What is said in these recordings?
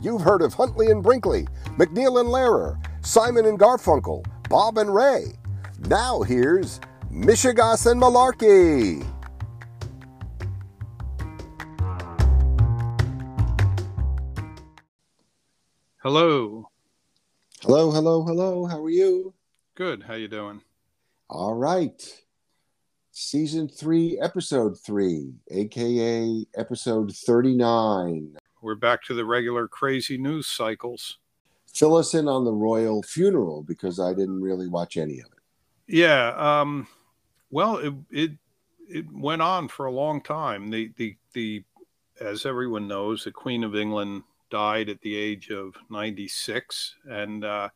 You've heard of Huntley and Brinkley, MacNeil and Lehrer, Simon and Garfunkel, Bob and Ray. Now here's Mishegoss and Malarkey. Hello. Hello, hello, hello. How are you? Good. How you doing? All right. Season 3, episode 3, aka episode 39. We're back to the regular crazy news cycles. Fill us in on the royal funeral because I didn't really watch any of it. Yeah. Um, well, it, it it went on for a long time. The the the as everyone knows, the Queen of England died at the age of 96, and uh,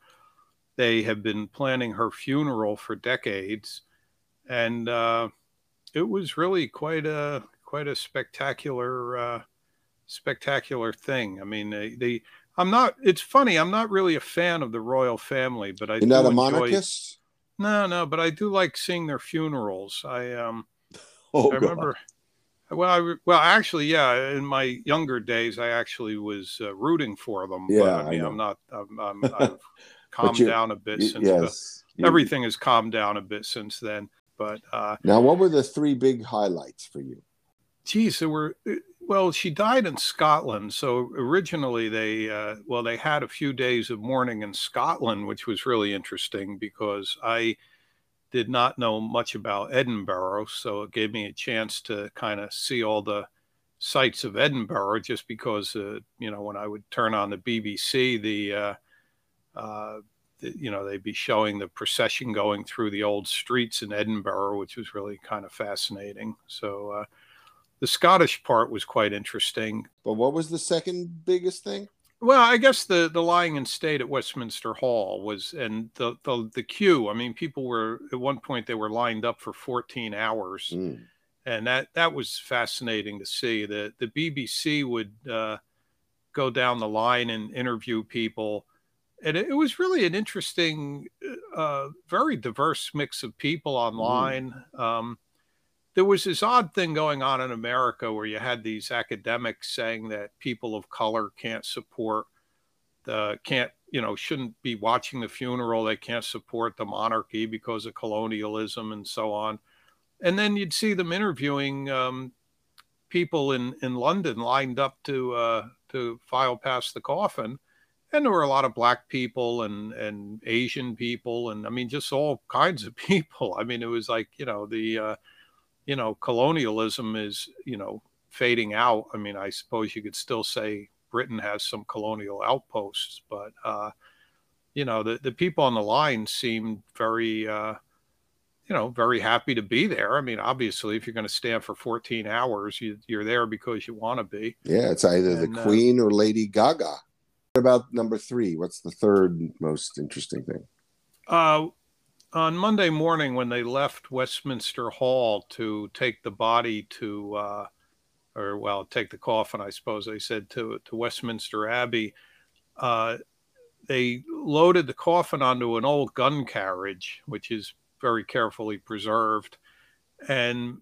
they have been planning her funeral for decades, and uh, it was really quite a quite a spectacular uh, spectacular thing. I mean, they, they I'm not. It's funny. I'm not really a fan of the royal family, but I You're not a enjoy, monarchist? No, no, but I do like seeing their funerals. I um Oh, I remember. Well, I, well, actually, yeah. In my younger days, I actually was uh, rooting for them. Yeah, but, I I mean, know. I'm not. I'm, I'm, I've calmed you- down a bit Y- since. the- yes. You- everything has calmed down a bit since then. But uh, Now, what were the three big highlights for you? geez, there were. Uh, Well, she died in Scotland, so originally they, uh, well, they had a few days of mourning in Scotland, which was really interesting because I did not know much about Edinburgh, so it gave me a chance to kind of see all the sights of Edinburgh. Just because, uh, you know, when I would turn on the BBC, the, uh, uh, the you know, they'd be showing the procession going through the old streets in Edinburgh, which was really kind of fascinating. So. The Scottish part was quite interesting. But what was the second biggest thing? Well, I guess the the lying in state at Westminster Hall was, and the the the queue. I mean, people were at one point they were lined up for 14 hours, Mm. and that that was fascinating to see. The the BBC would uh, go down the line and interview people, and it, it was really an interesting, uh, very diverse mix of people online. Um, there was this odd thing going on in America where you had these academics saying that people of color can't support the can't you know shouldn't be watching the funeral they can't support the monarchy because of colonialism and so on. And then you'd see them interviewing um, people in in London lined up to uh, to file past the coffin. And there were a lot of black people and and Asian people and I mean just all kinds of people. I mean it was like you know the uh, you know, colonialism is, you know, fading out. I mean, I suppose you could still say Britain has some colonial outposts, but, uh, you know, the, the people on the line seemed very, uh, you know, very happy to be there. I mean, obviously, if you're going to stand for 14 hours, you, you're there because you want to be. Yeah, it's either And, the uh, Queen or Lady Gaga. What about number three? What's the third most interesting thing? Uh, on Monday morning, when they left Westminster Hall to take the body to, uh, or well, take the coffin, I suppose they said to to Westminster Abbey, uh, they loaded the coffin onto an old gun carriage, which is very carefully preserved, and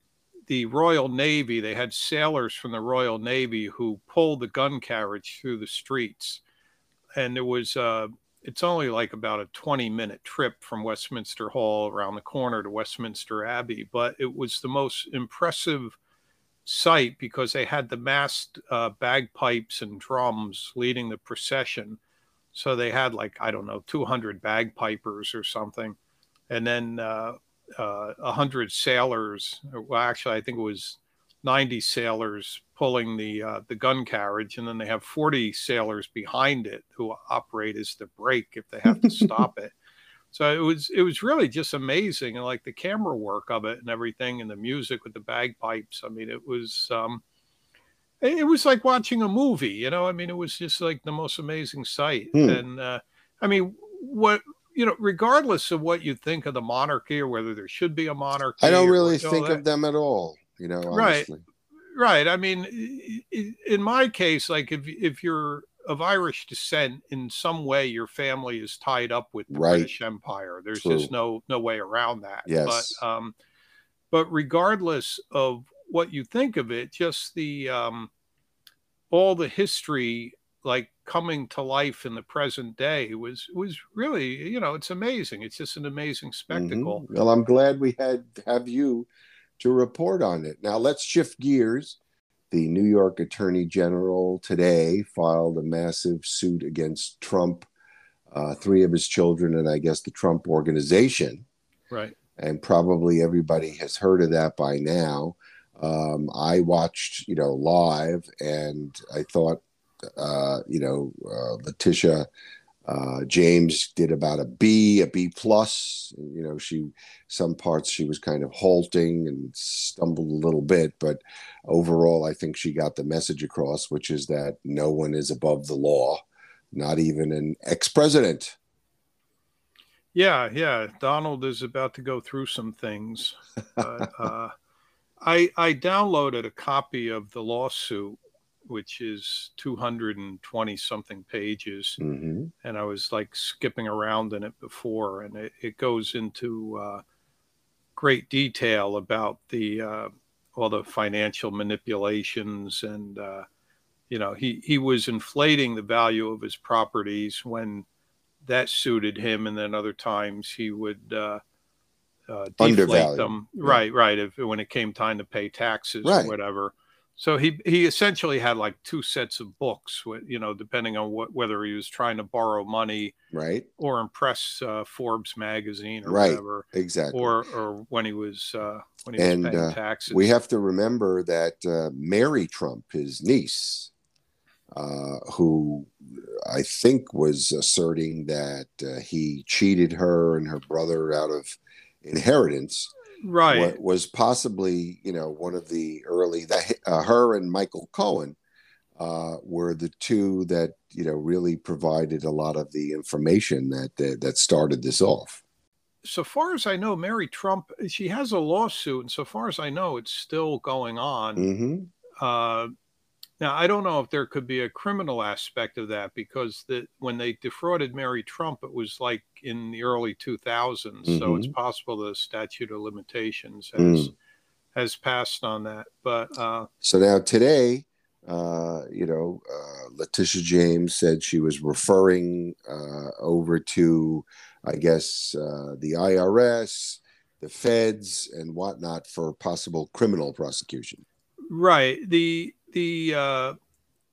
the Royal Navy. They had sailors from the Royal Navy who pulled the gun carriage through the streets, and there was. Uh, it's only like about a 20 minute trip from Westminster Hall around the corner to Westminster Abbey, but it was the most impressive sight because they had the massed uh, bagpipes and drums leading the procession. So they had like, I don't know, 200 bagpipers or something. And then uh, uh, 100 sailors, well, actually, I think it was 90 sailors pulling the uh, the gun carriage, and then they have 40 sailors behind it who operate as the brake if they have to stop it. So it was it was really just amazing, and like the camera work of it and everything, and the music with the bagpipes. I mean, it was um, it was like watching a movie. You know, I mean, it was just like the most amazing sight. Hmm. And uh, I mean, what you know, regardless of what you think of the monarchy or whether there should be a monarchy, I don't really think that- of them at all. You know, honestly. right i mean i- i- in my case like if if you're of irish descent in some way your family is tied up with the Right. british empire there's True. just no no way around that Yes. but um but regardless of what you think of it just the um all the history like coming to life in the present day was was really you know it's amazing it's just an amazing spectacle mm-hmm. well i'm glad we had have you to report on it. Now let's shift gears. The new york attorney general today filed a massive suit against trump uh, three of his children and i guess the trump organization. Right. And probably everybody has heard of that by now. Um, I watched, you know, live, and I thought uh, you know, uh, Letitia uh, James did about a B, a B plus. You know, she some parts she was kind of halting and stumbled a little bit, but overall, I think she got the message across, which is that no one is above the law, not even an ex-president. Yeah, yeah. Donald is about to go through some things. But, uh, I I downloaded a copy of the lawsuit which is 220 something pages. Mm-hmm. And I was like skipping around in it before, and it, it goes into uh, great detail about the uh, all the financial manipulations and uh, you know he he was inflating the value of his properties when that suited him, and then other times he would. Uh, uh, deflate them, yeah. right? Right. If when it came time to pay taxes right. or whatever, so he he essentially had like two sets of books, you know, depending on what whether he was trying to borrow money, right, or impress uh, Forbes magazine or right. whatever, exactly, or or when he was uh, when he was and, paying uh, taxes. We have to remember that uh, Mary Trump, his niece, uh, who I think was asserting that uh, he cheated her and her brother out of inheritance right. what was possibly you know one of the early that uh, her and michael cohen uh, were the two that you know really provided a lot of the information that that, that started this off. So far as i know mary trump she has a lawsuit and so far as i know it's still going on. Mm-hmm. uh, now, I don't know if there could be a criminal aspect of that because the, when they defrauded Mary Trump, it was like in the early 2000s. Mm-hmm. So it's mm-hmm. possible the statute of limitations has, mm. has passed on that. But uh, so now today, uh, you know, uh, Letitia James said she was referring uh, over to, I guess, uh, the IRS, the feds, and whatnot for possible criminal prosecution. Right. The the uh,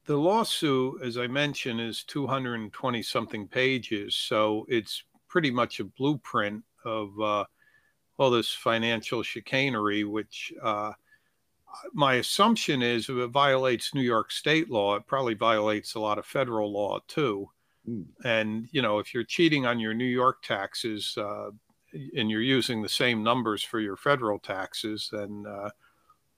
the lawsuit, as I mentioned, is 220 something pages, so it's pretty much a blueprint of uh, all this financial chicanery, which uh, my assumption is if it violates New York state law, it probably violates a lot of federal law too. Mm. And you know, if you're cheating on your New York taxes uh, and you're using the same numbers for your federal taxes, then uh,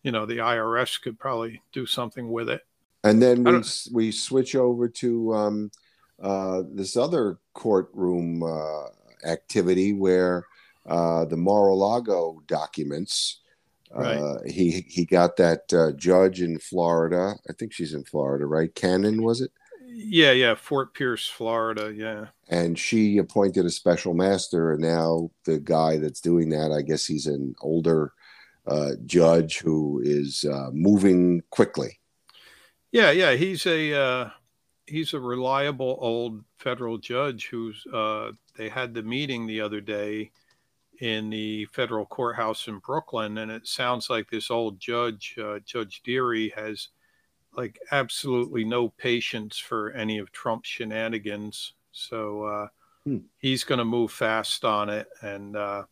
you know the IRS could probably do something with it. And then we we switch over to um, uh, this other courtroom uh, activity where uh, the Mar-a-Lago documents. Uh, right. he he got that uh, judge in Florida. I think she's in Florida, right? Cannon was it? Yeah, yeah, Fort Pierce, Florida. Yeah. And she appointed a special master, and now the guy that's doing that, I guess he's an older uh, judge who is uh, moving quickly. Yeah, yeah, he's a uh, he's a reliable old federal judge who's uh, they had the meeting the other day in the federal courthouse in Brooklyn, and it sounds like this old judge, uh, Judge Dearie, has like absolutely no patience for any of Trump's shenanigans. So uh, hmm. he's going to move fast on it, and uh,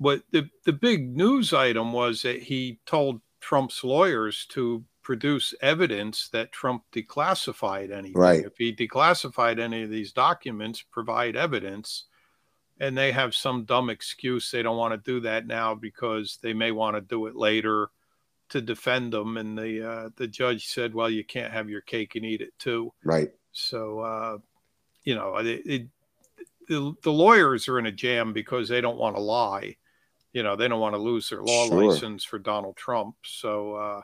what the, the big news item was that he told Trump's lawyers to produce evidence that Trump declassified anything. Right. If he declassified any of these documents, provide evidence. And they have some dumb excuse they don't want to do that now because they may want to do it later to defend them. And the uh, the judge said, "Well, you can't have your cake and eat it too." Right. So, uh, you know, it, it, the the lawyers are in a jam because they don't want to lie you know they don't want to lose their law sure. license for Donald Trump. So uh,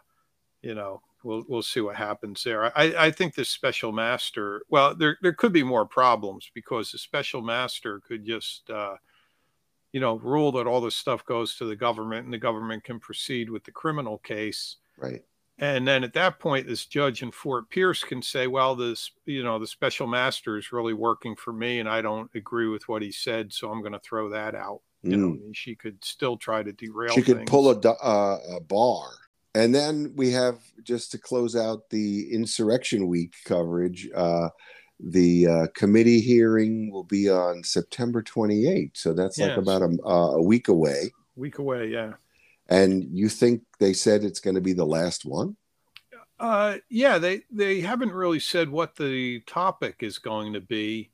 you know we'll we'll see what happens there. I, I think this special master. Well, there there could be more problems because the special master could just uh, you know rule that all this stuff goes to the government and the government can proceed with the criminal case. Right. and then at that point this judge in fort pierce can say well this you know the special master is really working for me and i don't agree with what he said so i'm going to throw that out mm. you know hmm. she could still try to derail she could things. pull a, uh, a bar and then we have just to close out the insurrection week coverage uh, the uh, committee hearing will be on september 28th so that's yes. like about a, a week away week away yeah and you think they said it's going to be the last one? Uh, yeah, they they haven't really said what the topic is going to be.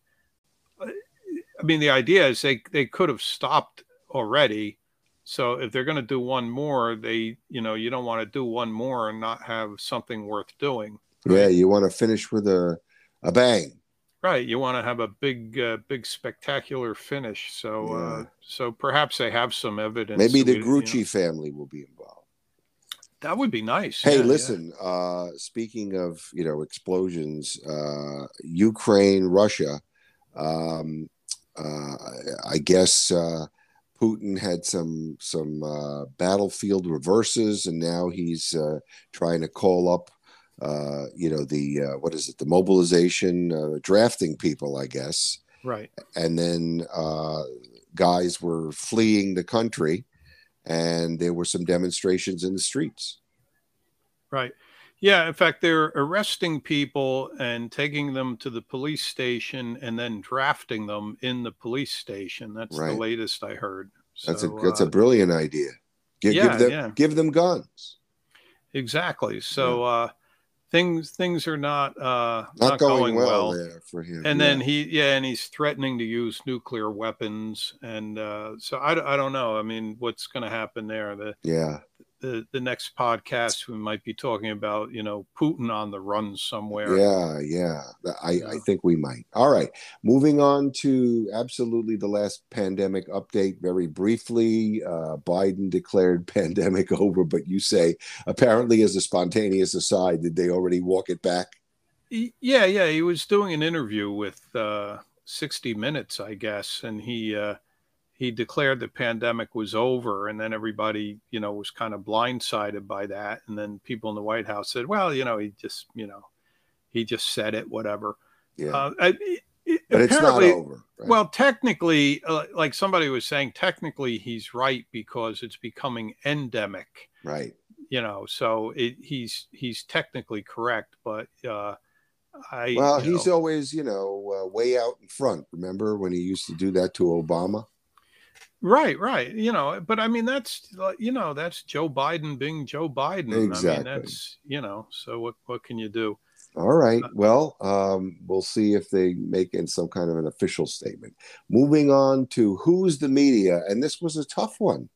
I mean, the idea is they they could have stopped already. So if they're going to do one more, they you know you don't want to do one more and not have something worth doing. Yeah, you want to finish with a a bang. Right, you want to have a big, uh, big spectacular finish. So, uh, yeah. uh, so perhaps they have some evidence. Maybe the Grucci you know. family will be involved. That would be nice. Hey, yeah, listen. Yeah. Uh, speaking of you know explosions, uh, Ukraine, Russia. Um, uh, I guess uh, Putin had some some uh, battlefield reverses, and now he's uh, trying to call up uh, you know the uh, what is it the mobilization uh, drafting people i guess. Right. And then uh, guys were fleeing the country and there were some demonstrations in the streets. Right yeah in fact they're arresting people and taking them to the police station and then drafting them in the police station. That's right. the latest i heard. That's a that's a uh, brilliant idea. Give, yeah, give them yeah. give them guns. Exactly. So yeah. uh things things are not uh not, not going, going, well, well, there for him. And then he yeah and he's threatening to use nuclear weapons. And uh so i, I don't know. I mean what's going to happen there? The yeah the, the next podcast we might be talking about you know putin on the run somewhere. Yeah yeah i yeah. i think we might. All right moving on to absolutely the last pandemic update very briefly. Uh, biden declared pandemic over but you say apparently as a spontaneous aside did they already walk it back? Yeah yeah he was doing an interview with uh 60 minutes i guess and he uh he declared the pandemic was over and then everybody you know was kind of blindsided by that and then people in the white house said well you know he just you know he just said it whatever yeah uh, it, it, but it's not over right? well technically uh, like somebody was saying technically he's right because it's becoming endemic right you know so it, he's he's technically correct but uh I, well, he's know, always, you know, uh, way out in front. Remember when he used to do that to Obama? Right, right. You know, but I mean, that's you know, that's Joe Biden being Joe Biden. Exactly. I mean, that's you know. So what what can you do? All right. Uh, well, um, we'll see if they make in some kind of an official statement. Moving on to who's the media, and this was a tough one.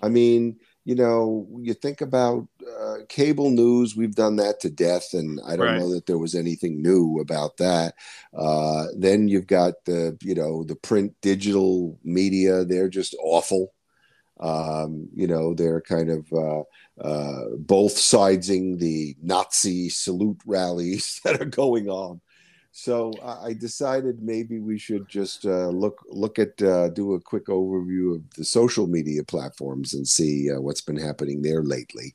I mean, you know, you think about uh, cable news, we've done that to death, and I don't right. know that there was anything new about that. Uh, then you've got the, you know, the print digital media, they're just awful. Um, you know, they're kind of uh, uh both sidesing the Nazi salute rallies that are going on. So I decided maybe we should just uh, look look at uh, do a quick overview of the social media platforms and see uh, what's been happening there lately.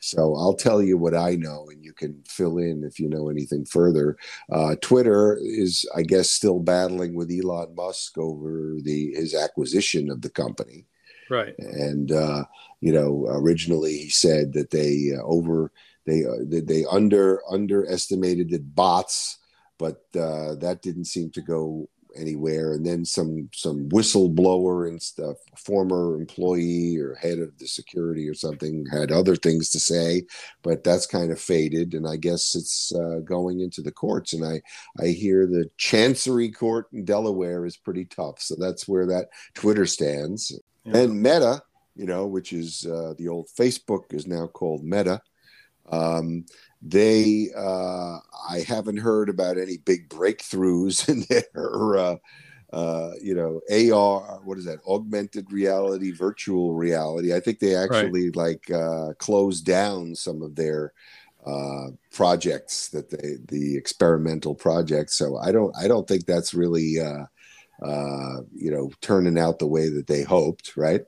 So I'll tell you what I know, and you can fill in if you know anything further. Uh, Twitter is, I guess, still battling with Elon Musk over the his acquisition of the company. Right. And uh, you know, originally he said that they uh, over they they under underestimated that bots but uh, that didn't seem to go anywhere. And then some some whistleblower and stuff, former employee or head of the security or something, had other things to say, but that's kind of faded. And I guess it's uh, going into the courts. And I I hear the Chancery Court in Delaware is pretty tough. So that's where that Twitter stands. Yeah. And Meta, you know, which is uh, the old Facebook, is now called Meta. Um, they, uh, I haven't heard about any big breakthroughs in their, uh, uh, you know, AR, what is that? Augmented reality, virtual reality. I think they actually right. like uh, closed down some of their uh, projects that they, the experimental projects. So I don't, I don't think that's really uh, you know, turning out the way that they hoped, right?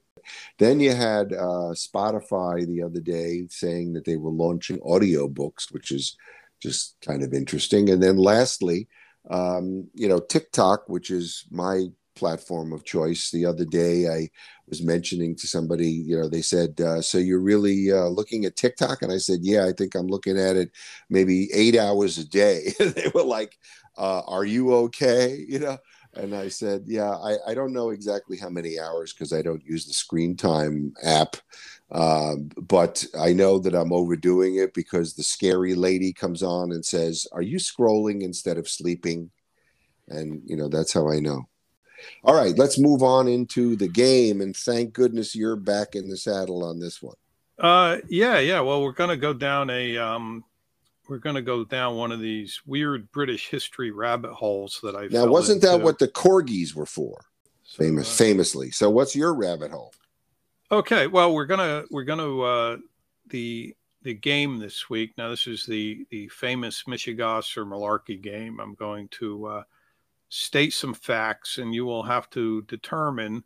Then you had uh, Spotify the other day saying that they were launching audiobooks, which is just kind of interesting. And then lastly, um, you know, TikTok, which is my platform of choice. The other day, I was mentioning to somebody, you know, they said, uh, "So you're really uh, looking at TikTok?" And I said, "Yeah, I think I'm looking at it maybe eight hours a day." they were like, uh, "Are you okay?" You know. And I said, Yeah, I, I don't know exactly how many hours because I don't use the screen time app. Um, but I know that I'm overdoing it because the scary lady comes on and says, Are you scrolling instead of sleeping? And, you know, that's how I know. All right, let's move on into the game. And thank goodness you're back in the saddle on this one. Uh, yeah, yeah. Well, we're to go down a um, we're going to go down one of these weird British history rabbit holes that I now wasn't into. that what the corgis were for? So, Famous, uh, famously. So, what's your rabbit hole? Okay, well, we're gonna we're gonna uh, the the game this week. Now, this is the the famous Mishegoss or Malarkey game. I'm going to uh, state some facts, and you will have to determine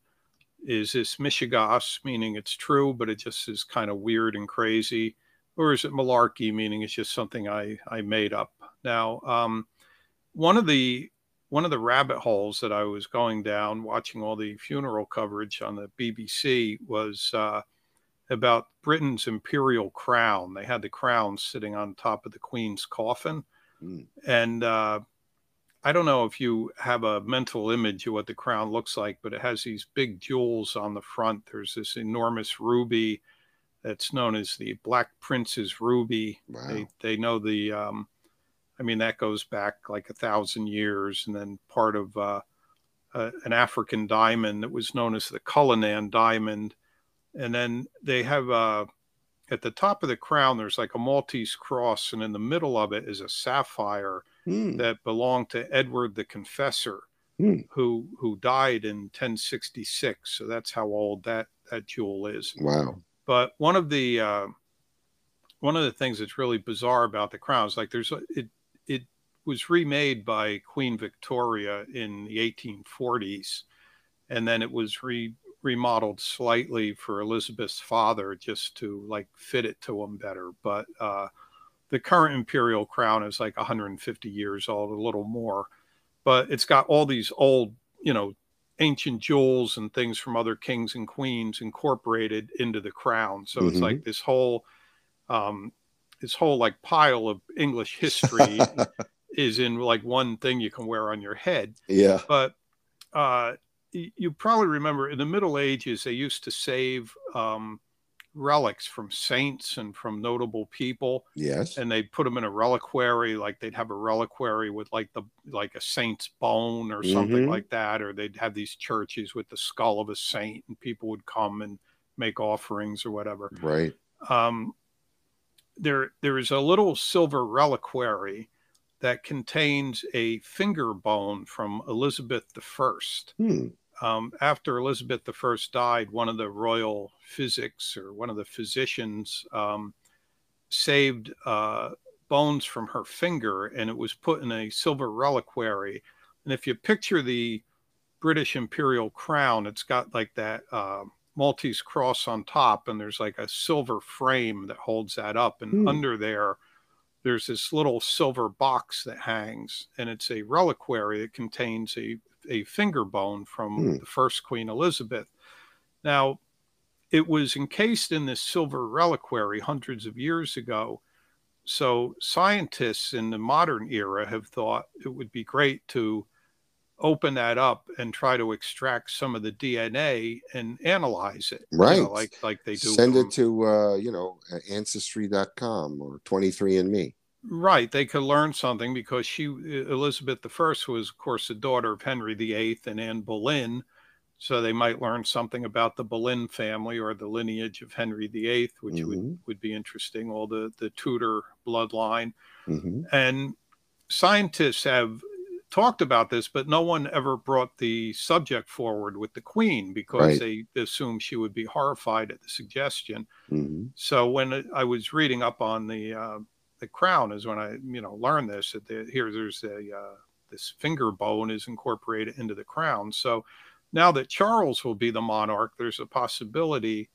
is this Mishegoss, meaning it's true, but it just is kind of weird and crazy, or is it malarkey, meaning it's just something I, I made up? Now, um, one of the one of the rabbit holes that I was going down watching all the funeral coverage on the BBC was uh, about Britain's imperial crown. They had the crown sitting on top of the Queen's coffin. Mm. And uh, I don't know if you have a mental image of what the crown looks like, but it has these big jewels on the front. There's this enormous ruby that's known as the Black Prince's ruby. Wow. They they know the, um, I mean that goes back like a thousand years, and then part of uh, uh, an African diamond that was known as the Cullinan diamond, and then they have uh, at the top of the crown there's like a Maltese cross, and in the middle of it is a sapphire mm. that belonged to Edward the Confessor, mm. who who died in 1066. So that's how old that that jewel is. Wow. But one of the uh, one of the things that's really bizarre about the crown is like there's it it was remade by Queen Victoria in the 1840s, and then it was re remodeled slightly for Elizabeth's father just to like fit it to him better. But uh, the current imperial crown is like 150 years old, a little more, but it's got all these old, you know, ancient jewels and things from other kings and queens incorporated into the crown. So mm-hmm. it's like this whole, um, this whole like pile of English history is in like one thing you can wear on your head. Yeah. But uh, you probably remember in the Middle Ages they used to save um, relics from saints and from notable people. Yes. And they'd put them in a reliquary, like they'd have a reliquary with like the like a saint's bone or something mm-hmm. like that, or they'd have these churches with the skull of a saint, and people would come and make offerings or whatever. Right. Um, there there is a little silver reliquary that contains a finger bone from Elizabeth I. Hmm um, after Elizabeth I died, one of the royal physics or one of the physicians um, saved uh, bones from her finger and it was put in a silver reliquary. And if you picture the British imperial crown, it's got like that uh, Maltese cross on top, and there's like a silver frame that holds that up. And mm. under there, there's this little silver box that hangs, and it's a reliquary that contains a a finger bone from hmm. the first Queen Elizabeth. Now, it was encased in this silver reliquary hundreds of years ago. So, scientists in the modern era have thought it would be great to open that up and try to extract some of the DNA and analyze it. Right. You know, like like they do. Send from, it to uh, you know, ancestry.com or 23andme. Right, they could learn something because she Elizabeth I was, of course, the daughter of Henry VIII and Anne Boleyn, so they might learn something about the Boleyn family or the lineage of Henry VIII, which mm-hmm. would would be interesting. All the the Tudor bloodline, mm-hmm. and scientists have talked about this, but no one ever brought the subject forward with the Queen because right. they assumed she would be horrified at the suggestion. Mm-hmm. So when I was reading up on the uh, the crown is when I, you know, learned this. That the, here, there's a uh, this finger bone is incorporated into the crown. So now that Charles will be the monarch, there's a possibility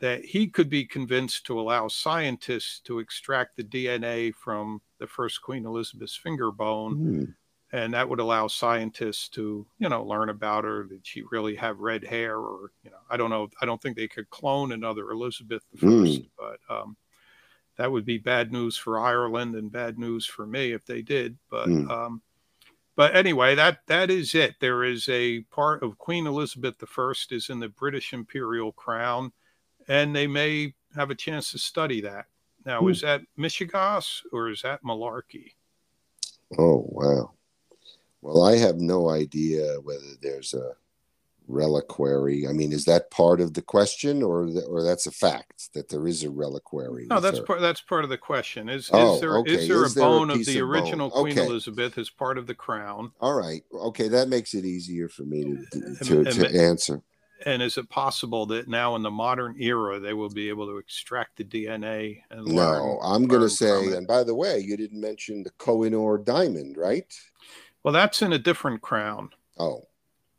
that he could be convinced to allow scientists to extract the DNA from the first Queen Elizabeth's finger bone. Mm. And that would allow scientists to, you know, learn about her. Did she really have red hair? Or, you know, I don't know. I don't think they could clone another Elizabeth I, mm. but um, that would be bad news for Ireland and bad news for me if they did. But mm. um, but anyway, that that is it. There is a part of Queen Elizabeth I is in the British imperial crown, and they may have a chance to study that. Now, mm. is that Mishegoss or is that Malarkey? Oh wow! Well, I have no idea whether there's a reliquary. I mean, is that part of the question, or or that's a fact that there is a reliquary? No, that's part. That's part of the question. Is oh, is there okay. is there is a there bone a of the of original bone? Queen okay. Elizabeth as part of the crown? All right. Okay, that makes it easier for me to to, and, to and, answer. And is it possible that now in the modern era they will be able to extract the DNA and No, learn, I'm going to say. And by the way, you didn't mention the Kohinoor diamond, right? Well, that's in a different crown. Oh,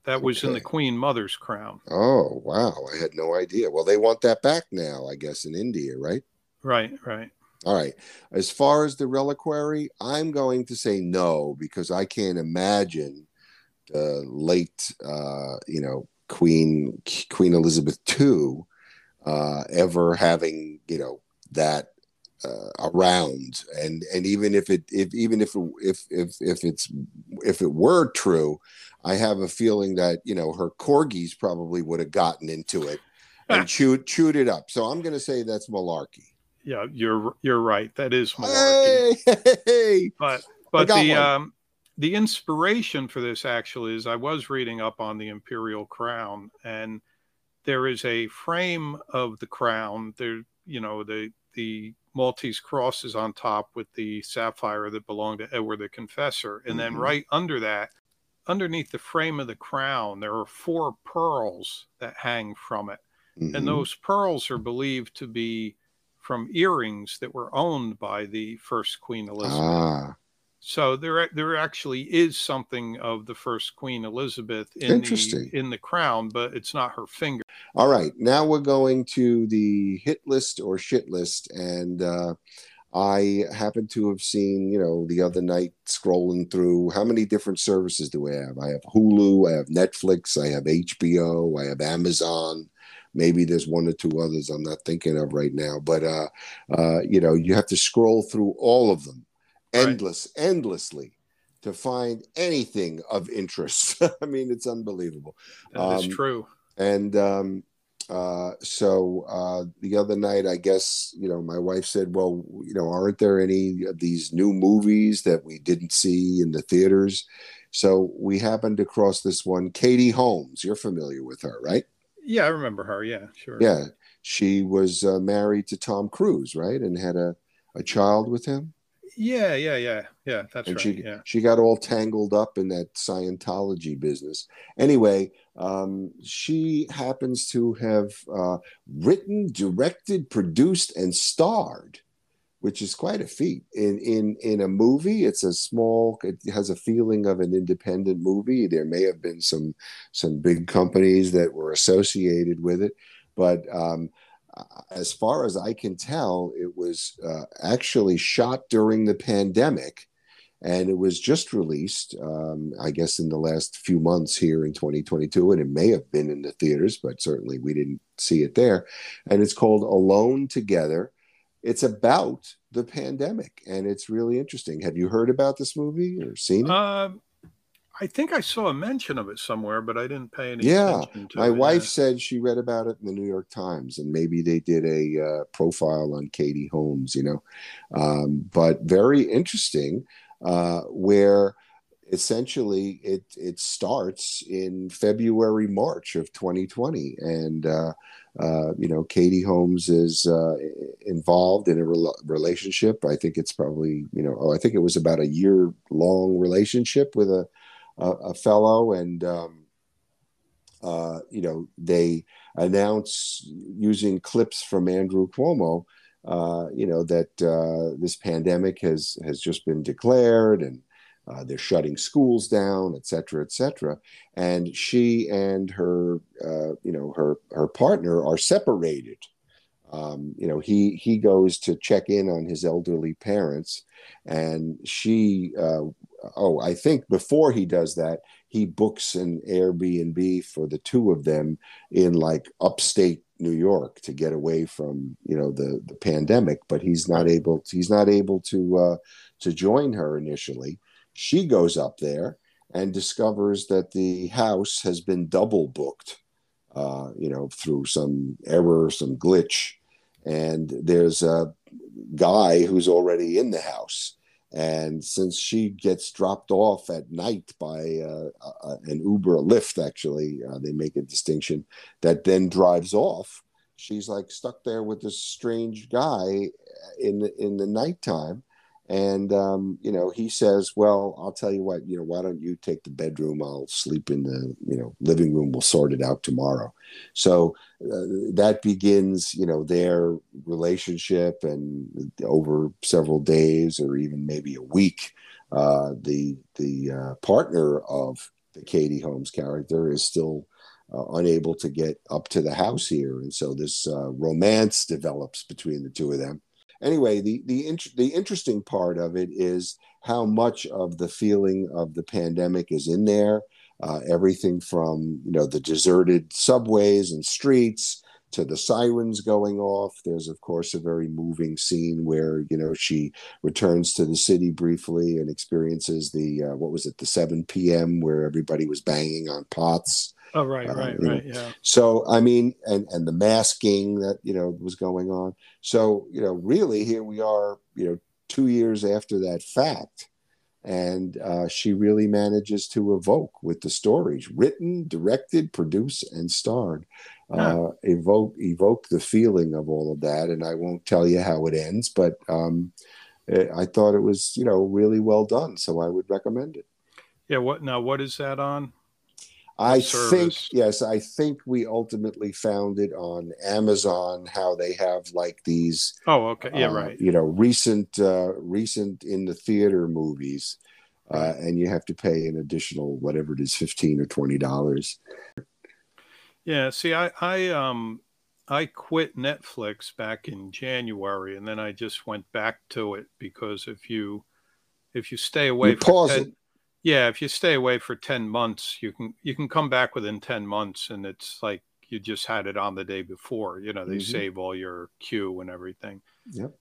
that was okay. in the Queen Mother's crown. Oh, wow. I had no idea. Well, they want that back now, I guess, in India, right? Right, right. All right. As far as the reliquary, I'm going to say no because I can't imagine the late, uh, you know, Queen Queen Elizabeth II uh, ever having, you know, that uh, around. And and even if it if even if if if if it's if it were true i have a feeling that you know her corgis probably would have gotten into it and chewed chewed it up. So i'm going to say that's malarkey. Yeah you're you're right. That is malarkey. Hey, hey. but but the one. um the inspiration for this actually is i was reading up on the imperial crown and there is a frame of the crown. There you know the the Maltese crosses on top with the sapphire that belonged to Edward the Confessor. And mm-hmm. then right under that, underneath the frame of the crown, there are four pearls that hang from it. Mm-hmm. And those pearls are believed to be from earrings that were owned by the first Queen Elizabeth. Ah. So there, there actually is something of the first Queen Elizabeth in the in the crown, but it's not her finger. All right, now we're going to the hit list or shit list, and uh, I happen to have seen, you know, the other night scrolling through how many different services do I have? I have Hulu, I have Netflix, I have HBO, I have Amazon. Maybe there's one or two others I'm not thinking of right now, but uh, uh, you know, you have to scroll through all of them endless, right. endlessly to find anything of interest. I mean, it's unbelievable. That um, true. And um, uh, so uh, the other night, I guess you know, my wife said, "Well, you know, aren't there any of these new movies that we didn't see in the theaters?" So we happened to cross this one, Katie Holmes. You're familiar with her, right? Yeah, I remember her. Yeah, sure. Yeah, she was uh, married to Tom Cruise, right, and had a a child with him. Yeah, yeah, yeah, yeah. That's and right. She, yeah. she got all tangled up in that Scientology business. Anyway, um, she happens to have uh, written, directed, produced, and starred, which is quite a feat. In in in a movie, it's a small. It has a feeling of an independent movie. There may have been some some big companies that were associated with it, but um, as far as I can tell, it was uh, actually shot during the pandemic and it was just released, um, I guess, in the last few months here in 2022. And it may have been in the theaters, but certainly we didn't see it there. And it's called Alone Together. It's about the pandemic and it's really interesting. Have you heard about this movie or seen it? Um, I think I saw a mention of it somewhere, but I didn't pay any yeah, attention to my it. My wife said she read about it in the New York Times, and maybe they did a uh, profile on Katie Holmes, you know. Um, but very interesting, uh, where essentially it it starts in February, March of 2020, and uh, uh, you know Katie Holmes is uh, involved in a re- relationship. I think it's probably you know oh, I think it was about a year long relationship with a a, a fellow, and um, uh, you know they announce using clips from Andrew Cuomo. Uh, you know that uh, this pandemic has has just been declared, and uh, they're shutting schools down, et cetera, et cetera. And she and her, uh, you know, her her partner are separated. Um, you know, he he goes to check in on his elderly parents, and she. Uh, oh, I think before he does that, he books an Airbnb for the two of them in like upstate New York to get away from you know the the pandemic. But he's not able. To, he's not able to uh, to join her initially she goes up there and discovers that the house has been double booked, uh, you know, through some error, some glitch. And there's a guy who's already in the house. And since she gets dropped off at night by uh, an Uber, a Lyft, actually, uh, they make a distinction that then drives off. She's like stuck there with this strange guy in the, in the nighttime and um, you know, he says, "Well, I'll tell you what. You know, why don't you take the bedroom? I'll sleep in the you know living room. We'll sort it out tomorrow." So uh, that begins, you know, their relationship, and over several days or even maybe a week, uh, the the uh, partner of the Katie Holmes character is still uh, unable to get up to the house here, and so this uh, romance develops between the two of them anyway, the the int- the interesting part of it is how much of the feeling of the pandemic is in there. Uh, everything from you know the deserted subways and streets to the sirens going off. There's of course a very moving scene where you know she returns to the city briefly and experiences the uh, what was it the 7 p.m. where everybody was banging on pots. Oh right, uh, right, right, yeah. So I mean, and and the masking that you know was going on. So you know, really, here we are, you know, two years after that fact, and uh, she really manages to evoke with the stories written, directed, produced, and starred. Uh, evoke evoke the feeling of all of that, and I won't tell you how it ends, but um, eh, I thought it was you know really well done, so I would recommend it. Yeah. What now? What is that on? I service. think yes, I think we ultimately found it on Amazon. How they have like these. Oh, okay, yeah, uh, right. You know, recent, uh, recent in the theater movies, uh, and you have to pay an additional whatever it is, fifteen or twenty dollars. Yeah, see, I, I, um, I quit Netflix back in January, and then I just went back to it because if you, if you stay away, you pause 10, it yeah, if you stay away for 10 months, you can you can come back within 10 months and it's like you just had it on the day before. You know, they mm-hmm. save all your queue and everything. Yep.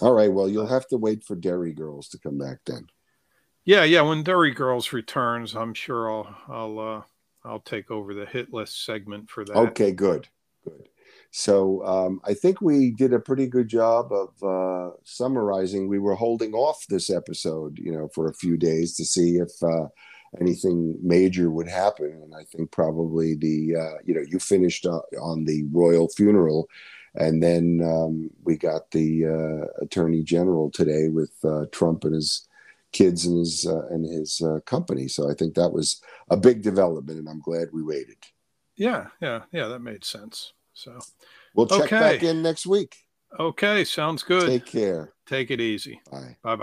All right, well, you'll have to wait for Derry Girls to come back then. Yeah, yeah, when Derry Girls returns, I'm sure I'll I'll uh I'll take over the hit list segment for that. Okay, good. Good. So um, I think we did a pretty good job of uh, summarizing. We were holding off this episode, you know, for a few days to see if uh, anything major would happen. And I think probably the, uh, you know, you finished uh, on the royal funeral, and then um, we got the uh, attorney general today with uh, Trump and his kids and his and his company. So I think that was a big development, and I'm glad we waited. Yeah, yeah, yeah. That made sense. So we'll check okay. back in next week. Okay, sounds good. Take care. Take it easy. Bye. Bye.